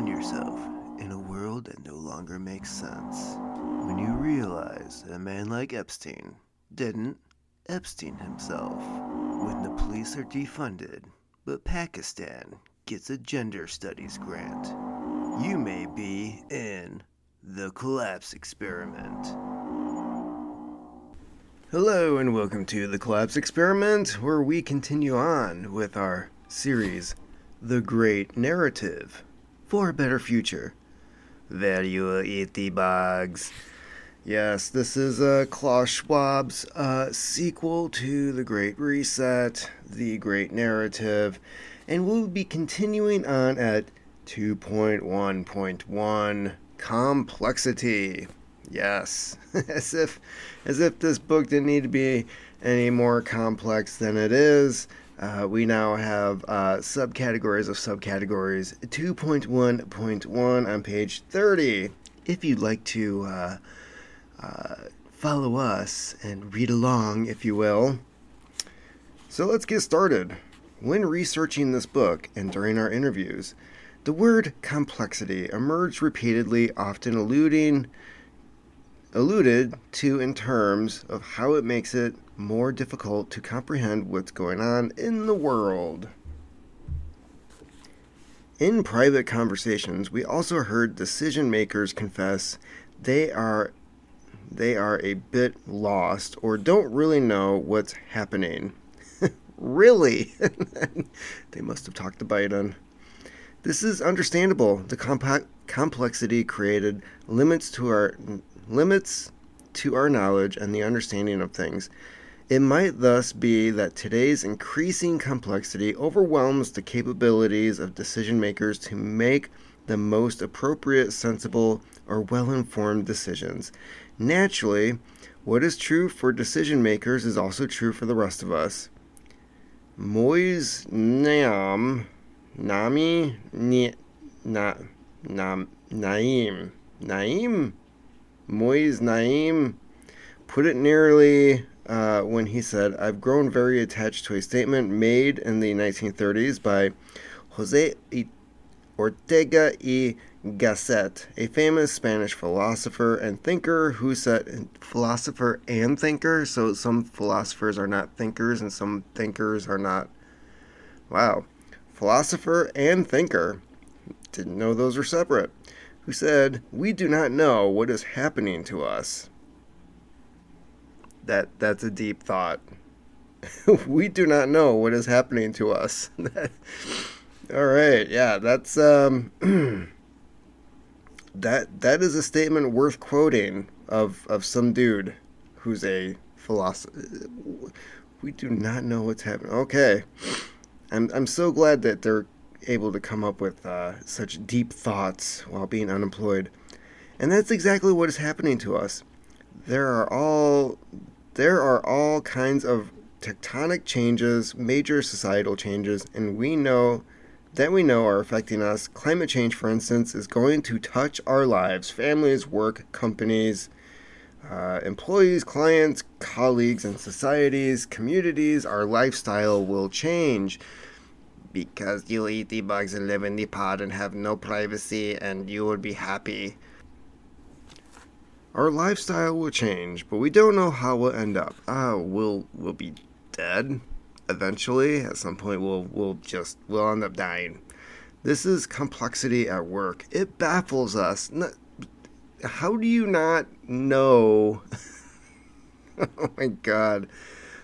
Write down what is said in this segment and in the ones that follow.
find yourself in a world that no longer makes sense. When you realize that a man like Epstein didn't Epstein himself. When the police are defunded, but Pakistan gets a gender studies grant. You may be in the collapse experiment. Hello, and welcome to the collapse experiment, where we continue on with our series, The Great Narrative for a Better Future. Value eat the bugs. Yes, this is uh, Klaus Schwab's uh, sequel to The Great Reset, The Great Narrative, and we'll be continuing on at 2.1.1 Complexity. Yes, as if as if this book didn't need to be any more complex than it is. Uh, we now have uh, subcategories of subcategories 2.1.1 on page 30. If you'd like to uh, uh, follow us and read along, if you will. So let's get started. When researching this book and during our interviews, the word complexity emerged repeatedly, often alluding alluded to in terms of how it makes it more difficult to comprehend what's going on in the world. In private conversations, we also heard decision makers confess they are they are a bit lost or don't really know what's happening. really? they must have talked to Biden. This is understandable. The complexity created limits to our limits to our knowledge and the understanding of things. It might thus be that today's increasing complexity overwhelms the capabilities of decision makers to make the most appropriate, sensible, or well informed decisions. Naturally, what is true for decision makers is also true for the rest of us. Moise Naam, Nami, Ni, Na, Nam, Naim, Naim, Moise Naim put it nearly uh, when he said, I've grown very attached to a statement made in the 1930s by Jose Ortega y Gasset, a famous Spanish philosopher and thinker who said, philosopher and thinker, so some philosophers are not thinkers and some thinkers are not. Wow. Philosopher and thinker. Didn't know those were separate who said, We do not know what is happening to us. That, that's a deep thought. we do not know what is happening to us. All right, yeah, that's um that that is a statement worth quoting of of some dude who's a philosopher. We do not know what's happening. Okay, I'm I'm so glad that they're able to come up with uh, such deep thoughts while being unemployed. And that's exactly what is happening to us. There are all there are all kinds of tectonic changes, major societal changes, and we know that we know are affecting us. Climate change, for instance, is going to touch our lives, families, work, companies, uh, employees, clients, colleagues, and societies, communities. Our lifestyle will change because you eat the bugs and live in the pod and have no privacy and you would be happy. Our lifestyle will change, but we don't know how we'll end up. Uh, we'll we'll be dead eventually. At some point we'll we'll just we'll end up dying. This is complexity at work. It baffles us. How do you not know? oh my god.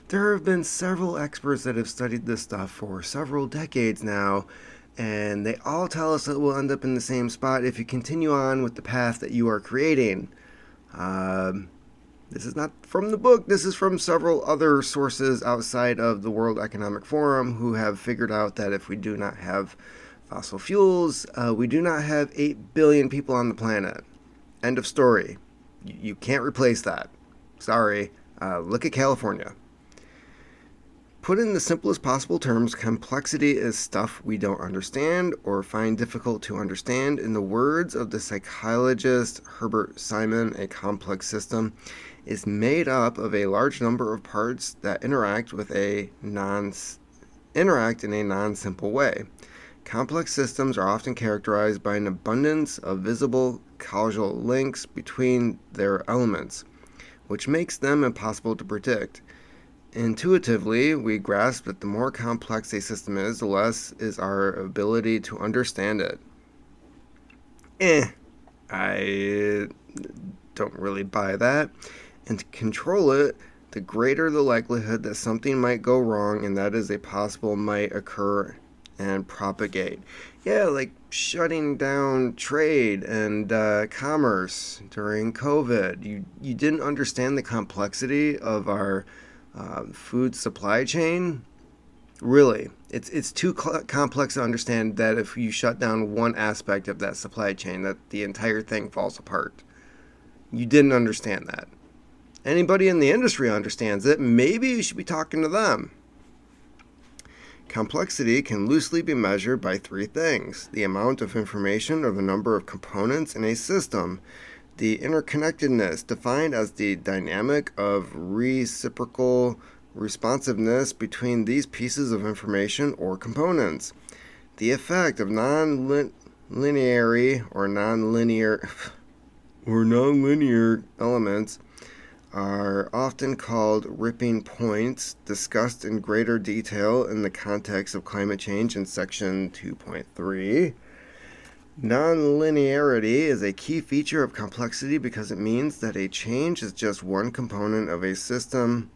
There have been several experts that have studied this stuff for several decades now, and they all tell us that we'll end up in the same spot if you continue on with the path that you are creating. Um, this is not from the book, this is from several other sources outside of the World Economic Forum who have figured out that if we do not have fossil fuels, uh, we do not have 8 billion people on the planet. End of story. You, can't replace that. Sorry. Uh, look at California. Put in the simplest possible terms, complexity is stuff we don't understand or find difficult to understand. In the words of the psychologist Herbert Simon, a complex system is made up of a large number of parts that interact with a non interact in a non-simple way. Complex systems are often characterized by an abundance of visible causal links between their elements, which makes them impossible to predict. Intuitively, we grasp that the more complex a system is, the less is our ability to understand it. Eh, I don't really buy that. And to control it, the greater the likelihood that something might go wrong and that is a possible might occur and propagate. Yeah, like shutting down trade and uh, commerce during COVID. You you didn't understand the complexity of our uh, food supply chain. Really, it's it's too cl- complex to understand that if you shut down one aspect of that supply chain, that the entire thing falls apart. You didn't understand that. Anybody in the industry understands it. Maybe you should be talking to them. Complexity can loosely be measured by three things the amount of information or the number of components in a system, the interconnectedness, defined as the dynamic of reciprocal responsiveness between these pieces of information or components, the effect of non linear or non-linear or non-linear elements are often called tipping points, discussed in greater detail in the context of climate change in section 2.3. Nonlinearity is a key feature of complexity because it means that a change is just one component of a system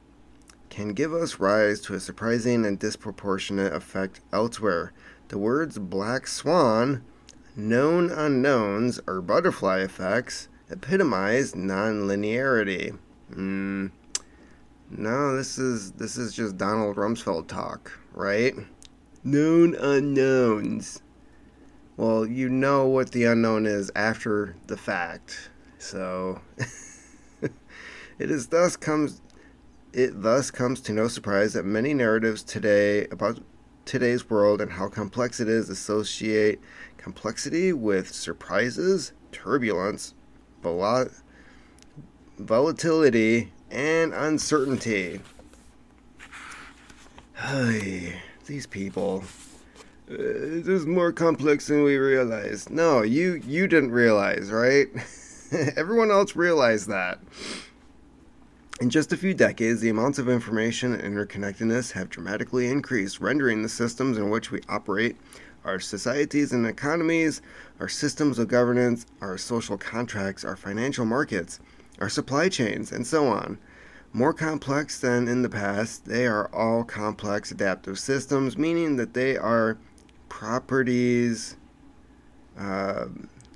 can give us rise to a surprising and disproportionate effect elsewhere. The words black swan, known unknowns, or butterfly effects epitomize nonlinearity. Mm, no, this is this is just Donald Rumsfeld talk, right? Known unknowns. Well, you know what the unknown is after the fact. So it is thus comes it thus comes to no surprise that many narratives today about today's world and how complex it is associate complexity with surprises, turbulence, vol- volatility, and uncertainty. Hey, these people. Uh, this is more complex than we realized. No, you you didn't realize, right? Everyone else realized that. In just a few decades, the amounts of information and interconnectedness have dramatically increased, rendering the systems in which we operate, our societies and economies, our systems of governance, our social contracts, our financial markets, our supply chains, and so on. More complex than in the past, they are all complex adaptive systems, meaning that they are properties uh,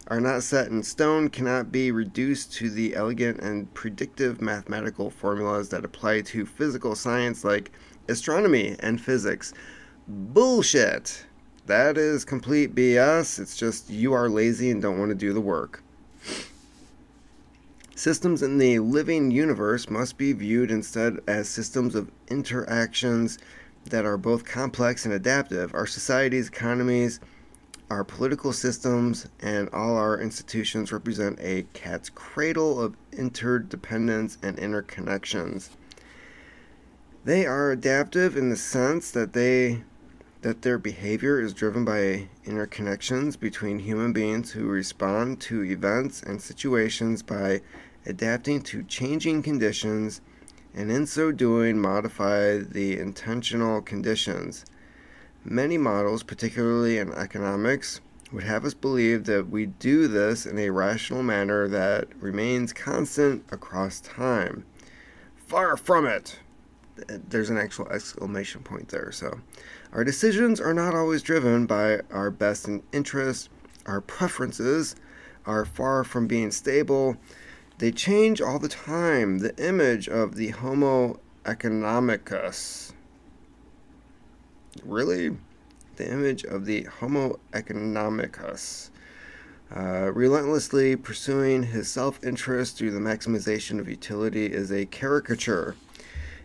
are not set in stone, cannot be reduced to the elegant and predictive mathematical formulas that apply to physical science like astronomy and physics. Bullshit! That is complete BS. It's just you are lazy and don't want to do the work. Systems in the living universe must be viewed instead as systems of interactions that are both complex and adaptive. Our societies, economies, our political systems, and all our institutions represent a cat's cradle of interdependence and interconnections. They are adaptive in the sense that they that their behavior is driven by interconnections between human beings who respond to events and situations by adapting to changing conditions and in so doing modify the intentional conditions. Many models, particularly in economics, would have us believe that we do this in a rational manner that remains constant across time. Far from it! There's an actual exclamation point there. So, our decisions are not always driven by our best interests. Our preferences are far from being stable. They change all the time. The image of the Homo economicus. Really? The image of the Homo economicus. Uh, relentlessly pursuing his self interest through the maximization of utility is a caricature.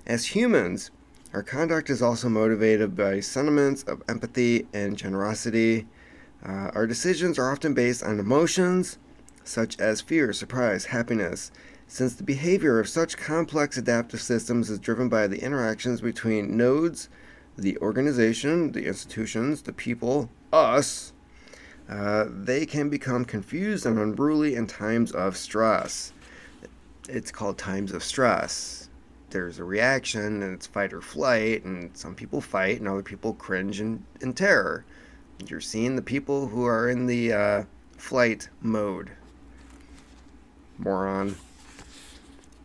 As humans, our conduct is also motivated by sentiments of empathy and generosity. Uh, our decisions are often based on emotions, such as fear, surprise, happiness, since the behavior of such complex adaptive systems is driven by the interactions between nodes the organization, the institutions, the people, us, uh, they can become confused and unruly in times of stress. It's called times of stress. There's a reaction, and it's fight or flight, and some people fight, and other people cringe in, in terror. You're seeing the people who are in the uh, flight mode. Moron.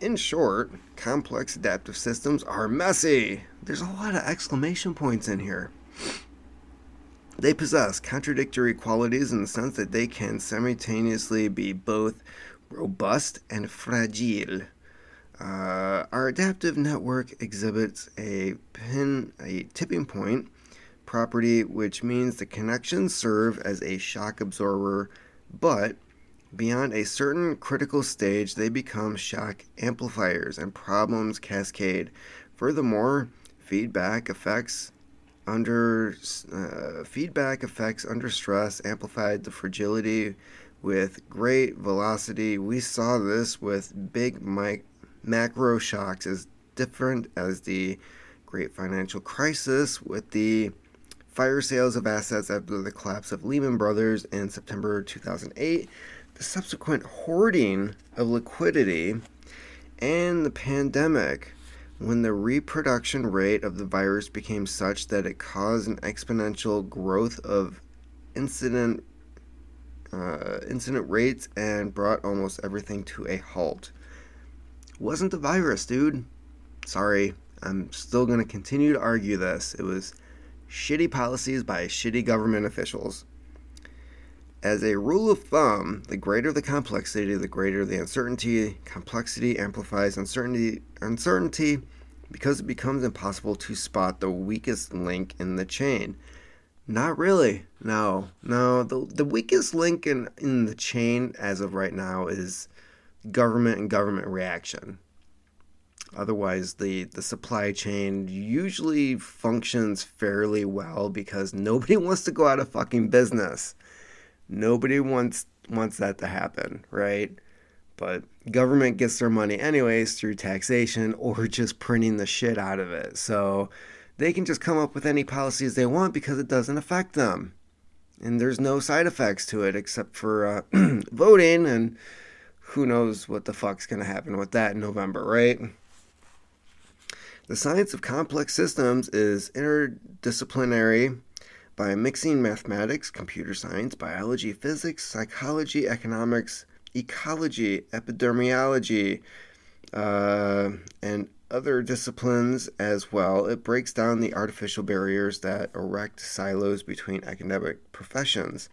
In short, complex adaptive systems are messy. There's a lot of exclamation points in here. They possess contradictory qualities in the sense that they can simultaneously be both robust and fragile. Uh, our adaptive network exhibits a pin, a tipping point property, which means the connections serve as a shock absorber, but beyond a certain critical stage, they become shock amplifiers and problems cascade. Furthermore, feedback effects under uh, feedback effects under stress amplified the fragility with great velocity. We saw this with big mic- macro shocks as different as the great financial crisis with the fire sales of assets after the collapse of Lehman Brothers in September 2008, the subsequent hoarding of liquidity, and the pandemic when the reproduction rate of the virus became such that it caused an exponential growth of incident uh, incident rates and brought almost everything to a halt. Wasn't the virus, dude. Sorry, I'm still going to continue to argue this. It was shitty policies by shitty government officials. As a rule of thumb, the greater the complexity, the greater the uncertainty. Complexity amplifies uncertainty, uncertainty because it becomes impossible to spot the weakest link in the chain. Not really. No, no. The, the weakest link in, in the chain as of right now is government and government reaction. Otherwise, the, the supply chain usually functions fairly well because nobody wants to go out of fucking business. Nobody wants wants that to happen, right? But government gets their money anyways through taxation or just printing the shit out of it. So they can just come up with any policies they want because it doesn't affect them. And there's no side effects to it except for uh, voting, and who knows what the fuck's going to happen with that in November, right? The science of complex systems is interdisciplinary by mixing mathematics, computer science, biology, physics, psychology, economics, ecology, epidemiology, uh, and other disciplines as well. It breaks down the artificial barriers that erect silos between academic professions.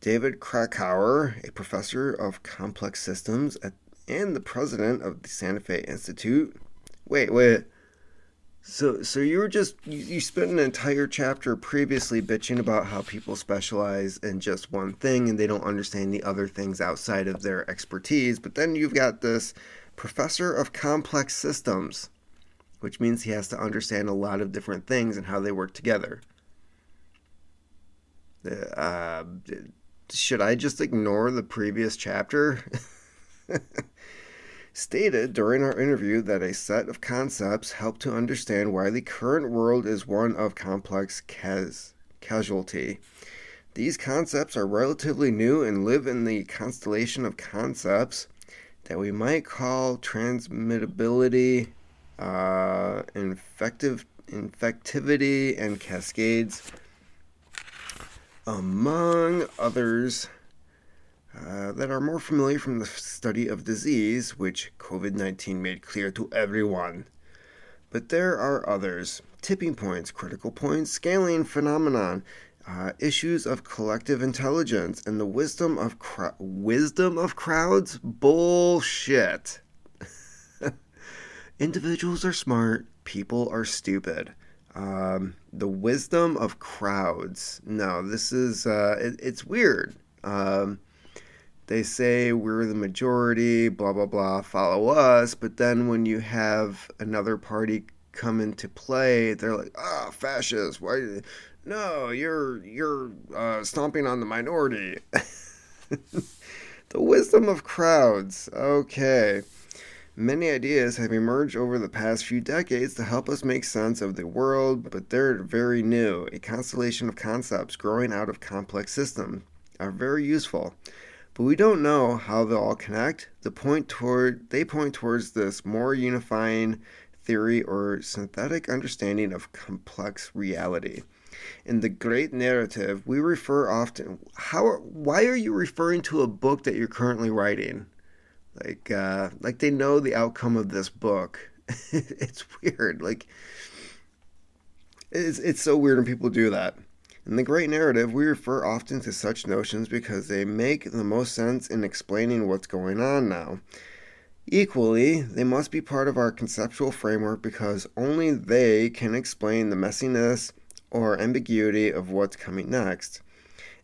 David Krakauer, a professor of complex systems at, and the president of the Santa Fe Institute, Wait, wait. So, so you were just you, you spent an entire chapter previously bitching about how people specialize in just one thing and they don't understand the other things outside of their expertise. But then you've got this professor of complex systems, which means he has to understand a lot of different things and how they work together. Uh, should I just ignore the previous chapter? stated during our interview that a set of concepts help to understand why the current world is one of complex cas- casualty. These concepts are relatively new and live in the constellation of concepts that we might call transmittability, uh, infective, infectivity, and cascades, among others uh, that are more familiar from the study of disease, which COVID 19 made clear to everyone. But there are others tipping points, critical points, scaling phenomenon, uh, issues of collective intelligence, and the wisdom of wisdom of crowds. Bullshit. Individuals are smart, people are stupid. Um, the wisdom of crowds. No, this is uh, it, it's weird. Um, they say we're the majority, blah, blah, blah, follow us. But then when you have another party come into play, they're like, ah, oh, fascist. Why? No, you're you're uh, stomping on the minority. the wisdom of crowds. Okay. Many ideas have emerged over the past few decades to help us make sense of the world, but they're very new. A constellation of concepts growing out of complex systems are very useful, but we don't know how they all connect. The point toward they point towards this more unifying theory or synthetic understanding of complex reality. In the great narrative, we refer often how why are you referring to a book that you're currently writing? Like uh like they know the outcome of this book. it's weird. Like it's it's so weird when people do that. In the great narrative, we refer often to such notions because they make the most sense in explaining what's going on now. Equally, they must be part of our conceptual framework because only they can explain the messiness or ambiguity of what's coming next.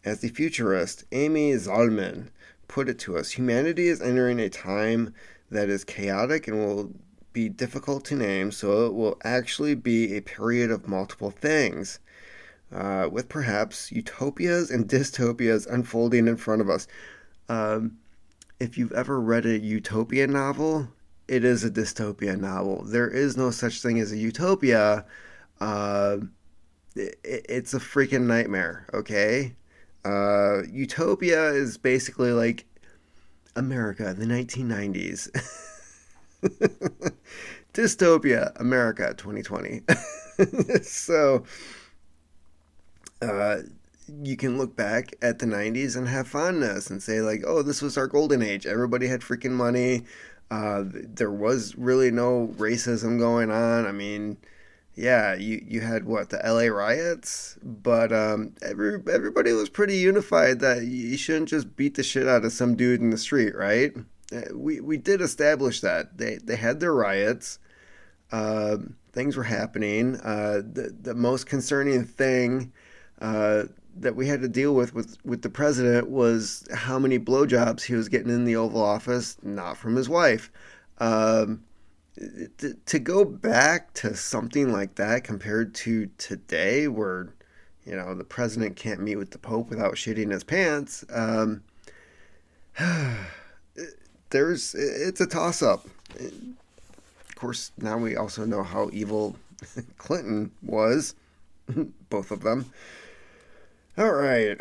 As the futurist Amy Zalman put it to us, humanity is entering a time that is chaotic and will be difficult to name, so it will actually be a period of multiple things, uh, with perhaps utopias and dystopias unfolding in front of us. Um, if you've ever read a utopia novel, it is a dystopia novel. There is no such thing as a utopia. Uh, it, it's a freaking nightmare, okay? Uh, utopia is basically like America in the 1990s. Dystopia, America 2020. so, uh, you can look back at the 90s and have fondness and say like oh this was our golden age. Everybody had freaking money. Uh, there was really no racism going on. I mean yeah you, you had what the LA riots? But um, every, everybody was pretty unified that you shouldn't just beat the shit out of some dude in the street right? Uh, we, we did establish that. They, they had their riots. Uh, things were happening. Uh, the, the most concerning thing uh, that we had to deal with with with the president was how many blowjobs he was getting in the Oval Office, not from his wife. Um, to, to go back to something like that compared to today, where you know the president can't meet with the Pope without shitting his pants. Um, there's it's a toss up. Of course, now we also know how evil Clinton was, both of them. All right.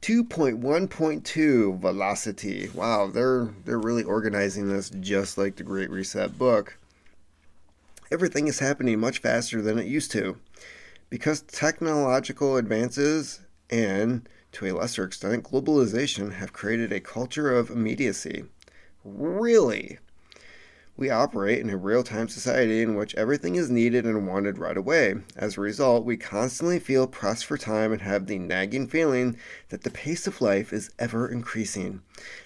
2.1.2 velocity. Wow, they're they're really organizing this just like the Great Reset book. Everything is happening much faster than it used to. Because technological advances and to a lesser extent globalization have created a culture of immediacy. Really? We operate in a real time society in which everything is needed and wanted right away. As a result, we constantly feel pressed for time and have the nagging feeling that the pace of life is ever increasing.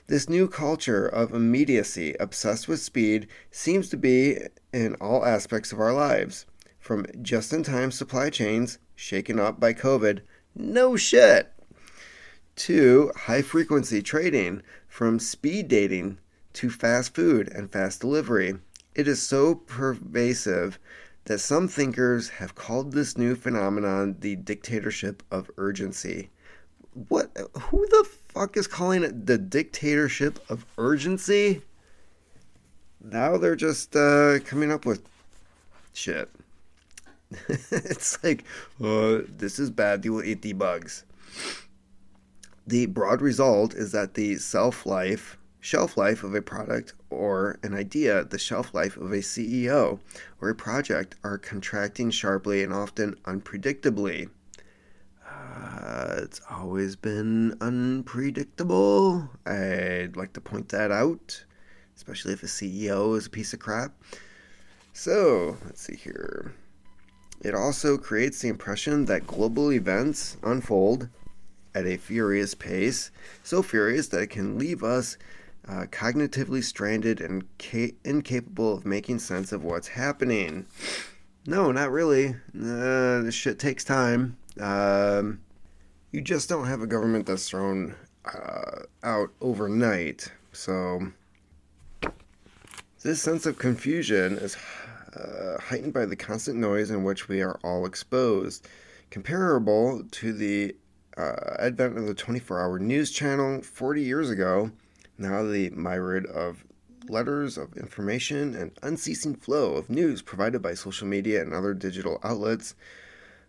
This new culture of immediacy, obsessed with speed, seems to be in all aspects of our lives. From just in time supply chains, shaken up by COVID, no shit, to high frequency trading, from speed dating to fast food and fast delivery. It is so pervasive that some thinkers have called this new phenomenon the dictatorship of urgency. What? Who the fuck is calling it the dictatorship of urgency? Now they're just uh, coming up with shit. it's like, uh, this is bad. You will eat the bugs. The broad result is that the self life shelf life of a product or an idea, the shelf life of a CEO or a project are contracting sharply and often unpredictably. Uh, it's always been unpredictable. I'd like to point that out, especially if a CEO is a piece of crap. So, let's see here. It also creates the impression that global events unfold at a furious pace, so furious that it can leave us uh, cognitively stranded and ca- incapable of making sense of what's happening. No, not really. Uh, this shit takes time. Um, you just don't have a government that's thrown uh, out overnight. So, this sense of confusion is uh, heightened by the constant noise in which we are all exposed. Comparable to the uh, advent of the 24 hour news channel 40 years ago, now the myriad of letters of information and unceasing flow of news provided by social media and other digital outlets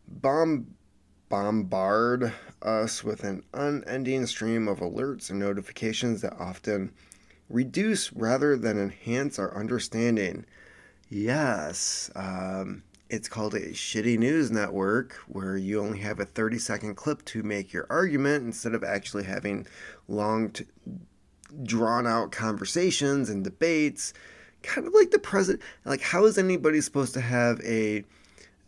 bomb bombard us with an unending stream of alerts and notifications that often reduce rather than enhance our understanding. Yes, um, it's called a shitty news network where you only have a 30 second clip to make your argument instead of actually having long, t- drawn out conversations and debates. Kind of like the president. Like, how is anybody supposed to have a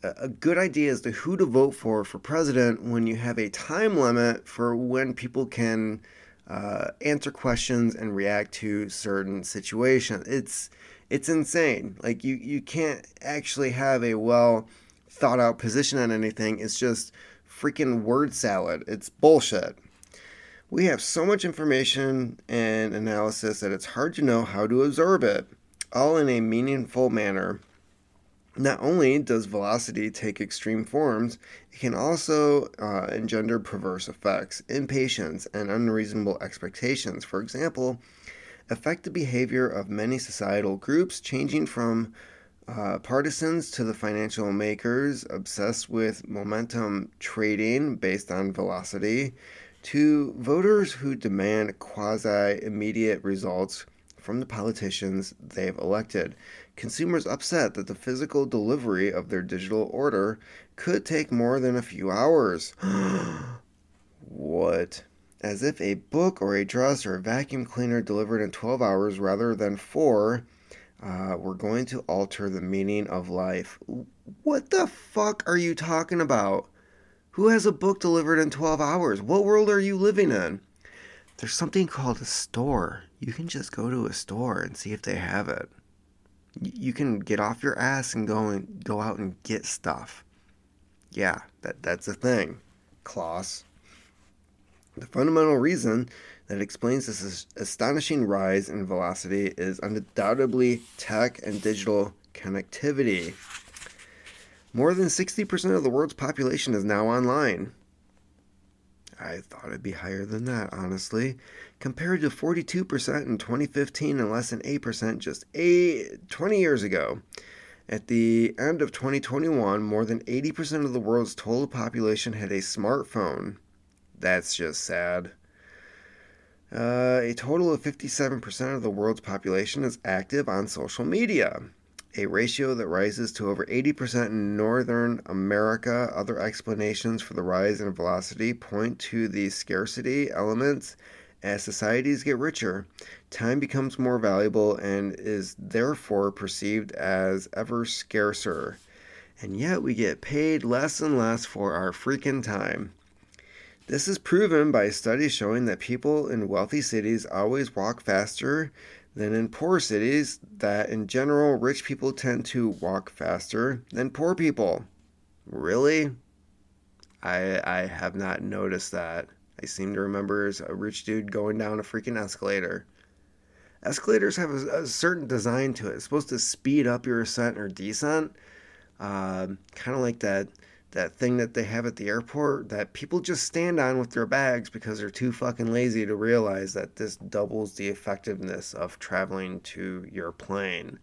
a good idea as to who to vote for for president when you have a time limit for when people can uh, answer questions and react to certain situations. It's it's insane. Like you you can't actually have a well thought out position on anything. It's just freaking word salad. It's bullshit. We have so much information and analysis that it's hard to know how to absorb it, all in a meaningful manner. Not only does velocity take extreme forms, it can also uh, engender perverse effects, impatience, and unreasonable expectations. For example, affect the behavior of many societal groups, changing from uh, partisans to the financial makers obsessed with momentum trading based on velocity, to voters who demand quasi immediate results from the politicians they've elected. Consumers upset that the physical delivery of their digital order could take more than a few hours. what? As if a book or a dress or a vacuum cleaner delivered in 12 hours rather than four uh, were going to alter the meaning of life. What the fuck are you talking about? Who has a book delivered in 12 hours? What world are you living in? There's something called a store. You can just go to a store and see if they have it. You can get off your ass and go and go out and get stuff. Yeah, that that's a thing. Klaus. The fundamental reason that explains this astonishing rise in velocity is undoubtedly tech and digital connectivity. More than 60% of the world's population is now online. I thought it'd be higher than that, honestly. Compared to 42% in 2015 and less than 8% just eight, 20 years ago. At the end of 2021, more than 80% of the world's total population had a smartphone. That's just sad. Uh, a total of 57% of the world's population is active on social media a ratio that rises to over 80% in Northern America. Other explanations for the rise in velocity point to the scarcity elements. As societies get richer, time becomes more valuable and is therefore perceived as ever scarcer. And yet we get paid less and less for our freaking time. This is proven by studies showing that people in wealthy cities always walk faster than in poor cities, that in general, rich people tend to walk faster than poor people. Really? I, I have not noticed that. I seem to remember a rich dude going down a freaking escalator. Escalators have a, a certain design to it. It's supposed to speed up your ascent or descent. Um, kind of like that that thing that they have at the airport that people just stand on with their bags because they're too fucking lazy to realize that this doubles the effectiveness of traveling to your plane.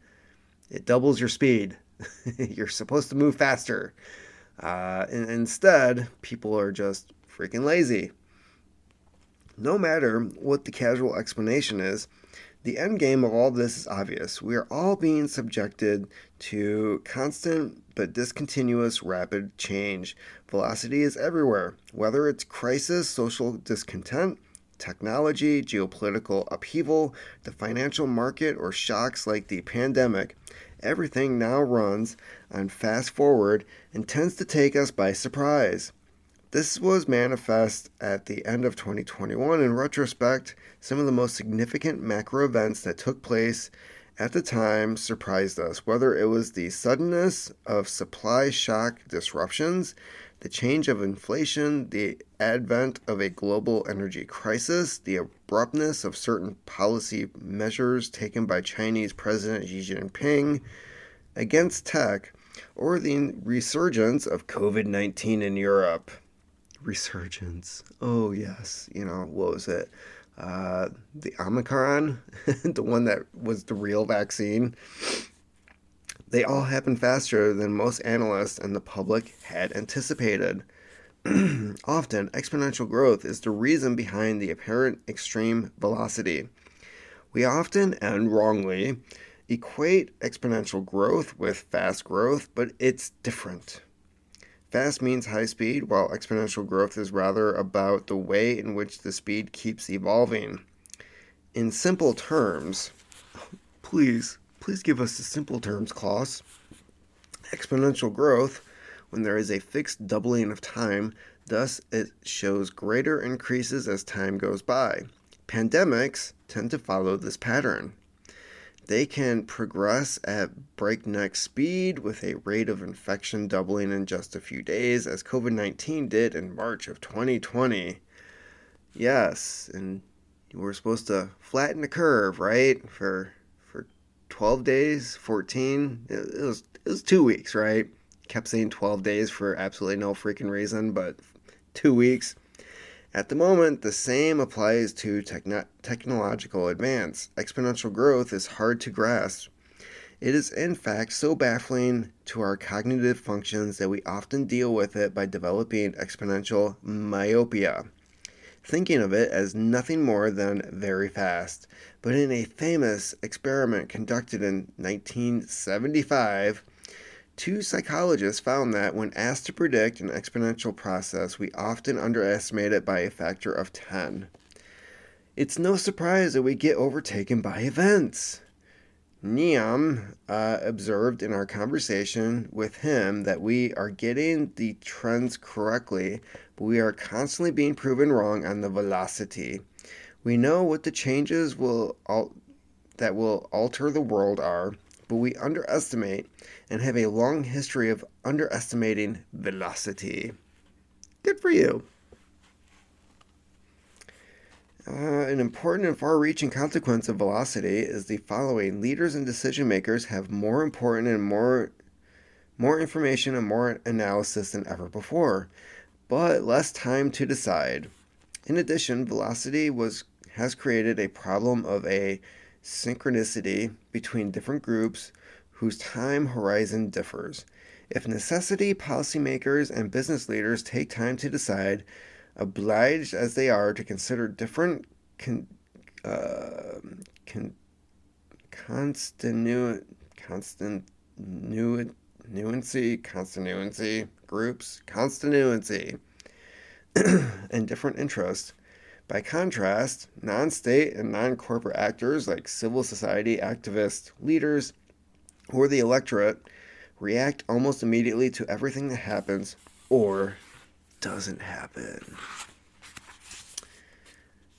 It doubles your speed. You're supposed to move faster. Uh, and instead, people are just freaking lazy. No matter what the casual explanation is, the end game of all this is obvious. We are all being subjected to constant but discontinuous rapid change. Velocity is everywhere, whether it's crisis, social discontent, technology, geopolitical upheaval, the financial market, or shocks like the pandemic. Everything now runs on fast forward and tends to take us by surprise. This was manifest at the end of 2021. In retrospect, some of the most significant macro events that took place at the time surprised us, whether it was the suddenness of supply shock disruptions, the change of inflation, the advent of a global energy crisis, the abruptness of certain policy measures taken by Chinese President Xi Jinping against tech, or the resurgence of COVID 19 in Europe resurgence. Oh, yes. You know, what was it? uh, the Omicron, the one that was the real vaccine, they all happened faster than most analysts and the public had anticipated. Often, exponential growth is the reason behind the apparent extreme velocity. We often, and wrongly, equate exponential growth with fast growth, but it's different. Fast means high speed, while exponential growth is rather about the way in which the speed keeps evolving. In simple terms, please, please give us the simple terms, Klaus. Exponential growth, when there is a fixed doubling of time, thus it shows greater increases as time goes by. Pandemics tend to follow this pattern. They can progress at breakneck speed with a rate of infection doubling in just a few days, as COVID 19 did in March of 2020. Yes, and we're supposed to flatten the curve, right? For for 12 days, 14. It, was it was 2 weeks, right? Kept saying 12 days for absolutely no freaking reason, but 2 weeks. At the moment, the same applies to techno- technological advance. Exponential growth is hard to grasp. It is, in fact, so baffling to our cognitive functions that we often deal with it by developing exponential myopia, thinking of it as nothing more than very fast. But in a famous experiment conducted in 1975, Two psychologists found that when asked to predict an exponential process, we often underestimate it by a factor of 10. It's no surprise that we get overtaken by events. Niam uh, observed in our conversation with him that we are getting the trends correctly, but we are constantly being proven wrong on the velocity. We know what the changes will al- that will alter the world are, but we underestimate and have a long history of underestimating velocity. Good for you. Uh, an important and far reaching consequence of velocity is the following leaders and decision makers have more important and more more information and more analysis than ever before, but less time to decide. In addition, velocity was has created a problem of a synchronicity between different groups whose time horizon differs. If necessity, policymakers and business leaders take time to decide, obliged as they are to consider different con, uh, con, groups, constituency, and different interests. By contrast, non state and non corporate actors like civil society activists, leaders, or the electorate react almost immediately to everything that happens or doesn't happen.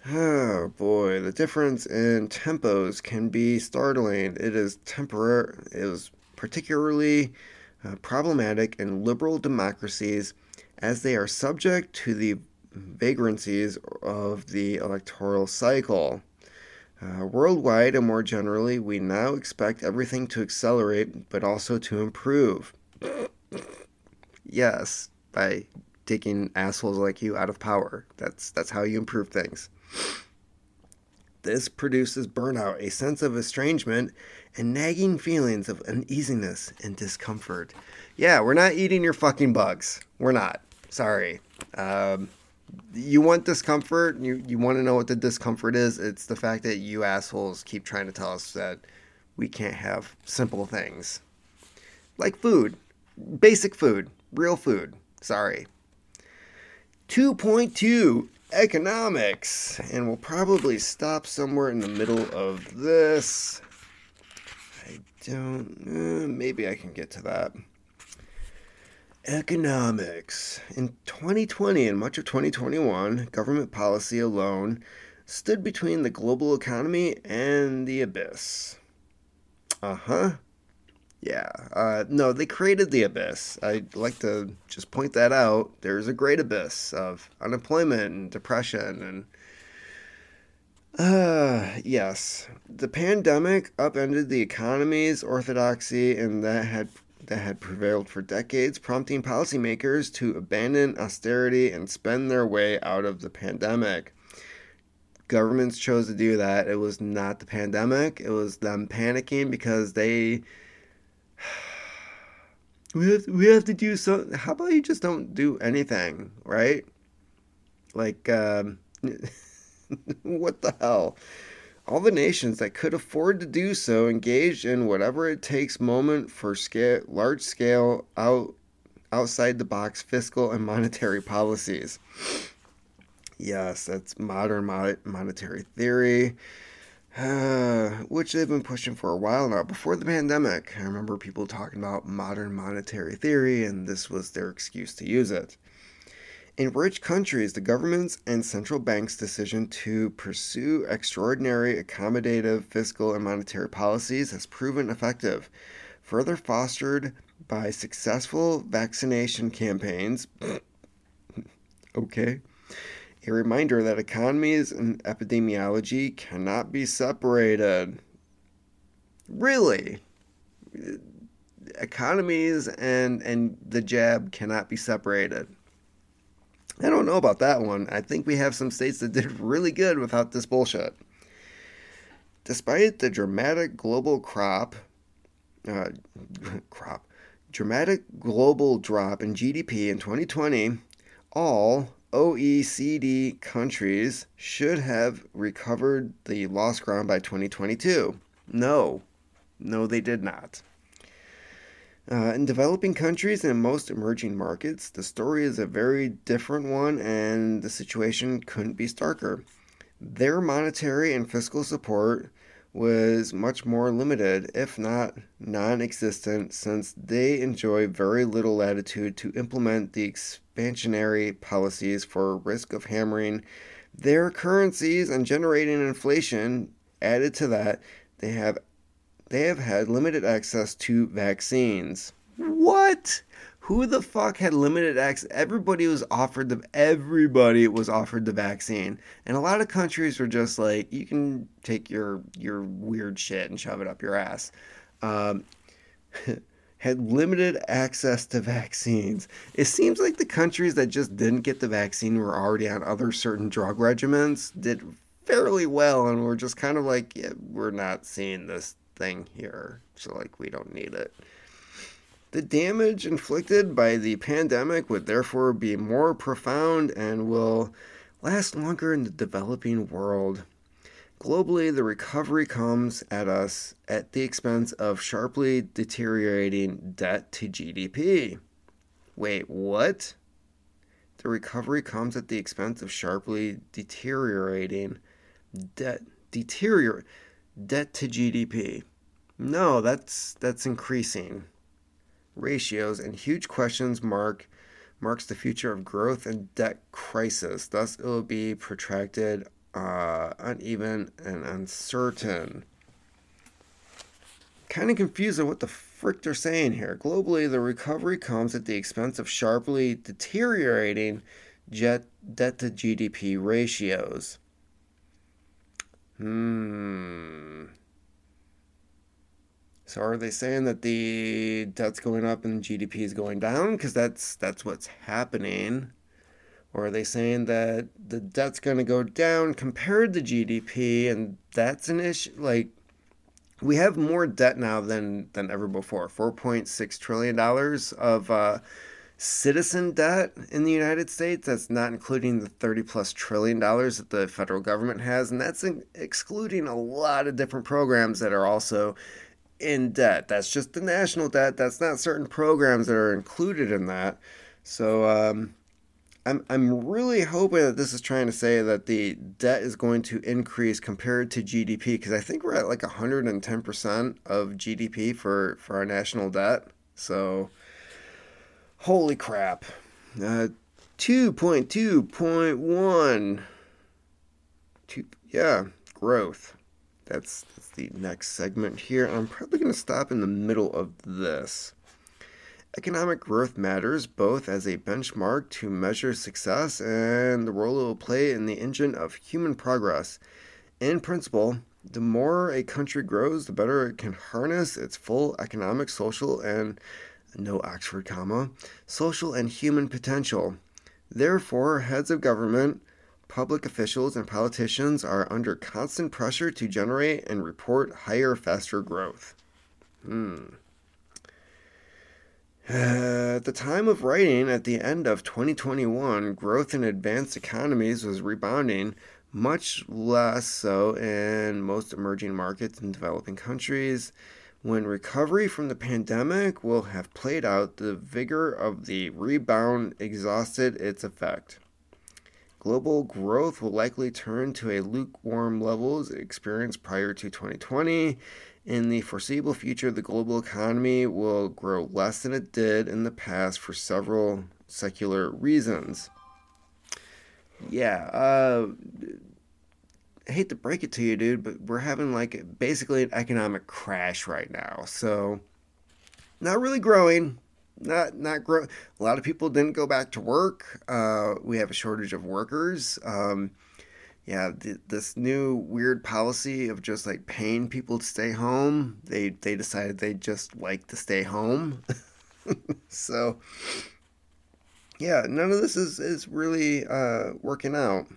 Oh boy, the difference in tempos can be startling. It is temporary. It is particularly uh, problematic in liberal democracies as they are subject to the vagrancies of the electoral cycle. Uh, worldwide and more generally, we now expect everything to accelerate, but also to improve. yes, by taking assholes like you out of power. That's that's how you improve things. This produces burnout, a sense of estrangement, and nagging feelings of uneasiness and discomfort. Yeah, we're not eating your fucking bugs. We're not. Sorry. Um, you want discomfort, you, you want to know what the discomfort is, it's the fact that you assholes keep trying to tell us that we can't have simple things. Like food. Basic food. Real food. Sorry. 2.2 economics. And we'll probably stop somewhere in the middle of this. I don't. Uh, maybe I can get to that. Economics. In 2020 and much of 2021, government policy alone stood between the global economy and the abyss. Uh huh. Yeah. Uh, no, they created the abyss. I'd like to just point that out. There's a great abyss of unemployment and depression and. Uh, yes. The pandemic upended the economy's orthodoxy, and that had that had prevailed for decades, prompting policymakers to abandon austerity and spend their way out of the pandemic. governments chose to do that. It was not the pandemic. It was them panicking because they we have we have to do so. How about you just don't do anything, right? Like, um, what the hell? All the nations that could afford to do so engaged in whatever it takes moment for scale, large scale out outside the box fiscal and monetary policies. Yes, that's modern monetary theory, uh, which they've been pushing for a while now. Before the pandemic, I remember people talking about modern monetary theory, and this was their excuse to use it. In rich countries, the government's and central banks' decision to pursue extraordinary accommodative fiscal and monetary policies has proven effective, further fostered by successful vaccination campaigns. okay a reminder that economies and epidemiology cannot be separated. Really? Economies and, and the jab cannot be separated. I don't know about that one. I think we have some states that did really good without this bullshit. Despite the dramatic global crop, uh, crop, dramatic global drop in GDP in 2020, all OECD countries should have recovered the lost ground by 2022. No, no, they did not. Uh, in developing countries and most emerging markets, the story is a very different one, and the situation couldn't be starker. Their monetary and fiscal support was much more limited, if not non existent, since they enjoy very little latitude to implement the expansionary policies for risk of hammering their currencies and generating inflation. Added to that, they have they have had limited access to vaccines. What? Who the fuck had limited access? Everybody was offered the everybody was offered the vaccine, and a lot of countries were just like, you can take your your weird shit and shove it up your ass. Um, had limited access to vaccines. It seems like the countries that just didn't get the vaccine were already on other certain drug regimens did fairly well, and we're just kind of like, yeah, we're not seeing this thing here, so like we don't need it. The damage inflicted by the pandemic would therefore be more profound and will last longer in the developing world. Globally, the recovery comes at us at the expense of sharply deteriorating debt to GDP. Wait, what? The recovery comes at the expense of sharply deteriorating debt deteriorate debt to GDP. No, that's that's increasing ratios and huge questions mark marks the future of growth and debt crisis. Thus, it will be protracted, uh, uneven, and uncertain. Kind of confused on what the frick they're saying here. Globally, the recovery comes at the expense of sharply deteriorating jet debt to GDP ratios. Hmm. So are they saying that the debt's going up and GDP is going down because that's that's what's happening? Or are they saying that the debt's going to go down compared to GDP and that's an issue like we have more debt now than than ever before. 4.6 trillion dollars of uh, citizen debt in the United States. That's not including the 30 plus trillion dollars that the federal government has, and that's excluding a lot of different programs that are also in debt. That's just the national debt. That's not certain programs that are included in that. So um, I'm I'm really hoping that this is trying to say that the debt is going to increase compared to GDP because I think we're at like 110 percent of GDP for for our national debt. So holy crap, uh, 2.2.1. Two, yeah, growth that's, that's the next segment here. I'm probably going to stop in the middle of this. Economic growth matters both as a benchmark to measure success and the role it will play in the engine of human progress. In principle, the more a country grows, the better it can harness its full economic, social, and no Oxford comma, social and human potential. Therefore, heads of government public officials and politicians are under constant pressure to generate and report higher, faster growth. Hmm. at the time of writing, at the end of 2021, growth in advanced economies was rebounding, much less so in most emerging markets and developing countries. When recovery from the pandemic will have played out, the vigor of the rebound exhausted its effect. Global growth will likely turn to a lukewarm levels experienced prior to 2020. In the foreseeable future, the global economy will grow less than it did in the past for several secular reasons. Yeah, uh, I hate to break it to you, dude, but we're having like basically an economic crash right now. So, not really growing, not not grow. A lot of people didn't go back to work. Uh, we have a shortage of workers. Um, yeah, th- this new weird policy of just like paying people to stay home. They they decided they just like to stay home. so, yeah, none of this is is really uh, working out.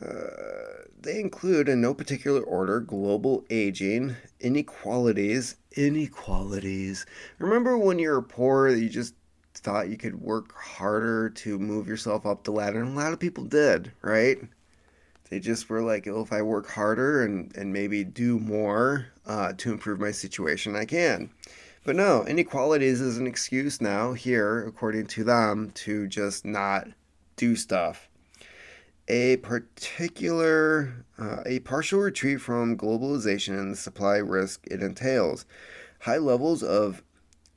Uh, they include, in no particular order, global aging, inequalities, inequalities. Remember when you were poor, you just thought you could work harder to move yourself up the ladder? And a lot of people did, right? They just were like, oh, if I work harder and, and maybe do more uh, to improve my situation, I can. But no, inequalities is an excuse now, here, according to them, to just not do stuff a particular, uh, a partial retreat from globalization and the supply risk it entails, high levels of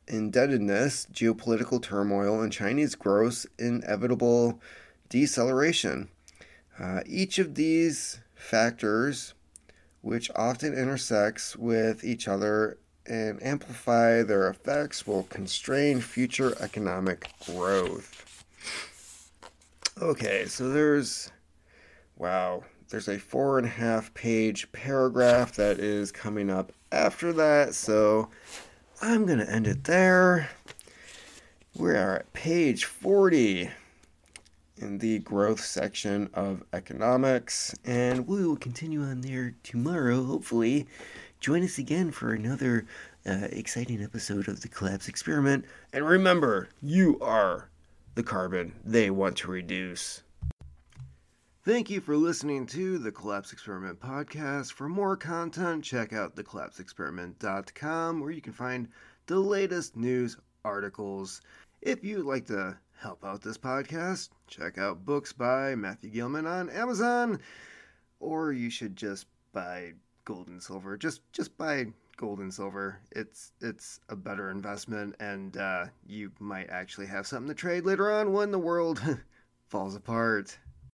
indebtedness, geopolitical turmoil, and Chinese growth inevitable deceleration. Uh, each of these factors, which often intersects with each other and amplify their effects, will constrain future economic growth. Okay, so there's Wow, there's a four and a half page paragraph that is coming up after that, so I'm going to end it there. We are at page 40 in the growth section of economics, and we will continue on there tomorrow, hopefully. Join us again for another uh, exciting episode of the Collapse Experiment. And remember, you are the carbon they want to reduce. Thank you for listening to the Collapse Experiment podcast. For more content, check out thecollapseexperiment.com where you can find the latest news articles. If you'd like to help out this podcast, check out books by Matthew Gilman on Amazon, or you should just buy gold and silver. Just just buy gold and silver. It's it's a better investment, and uh, you might actually have something to trade later on when the world falls apart.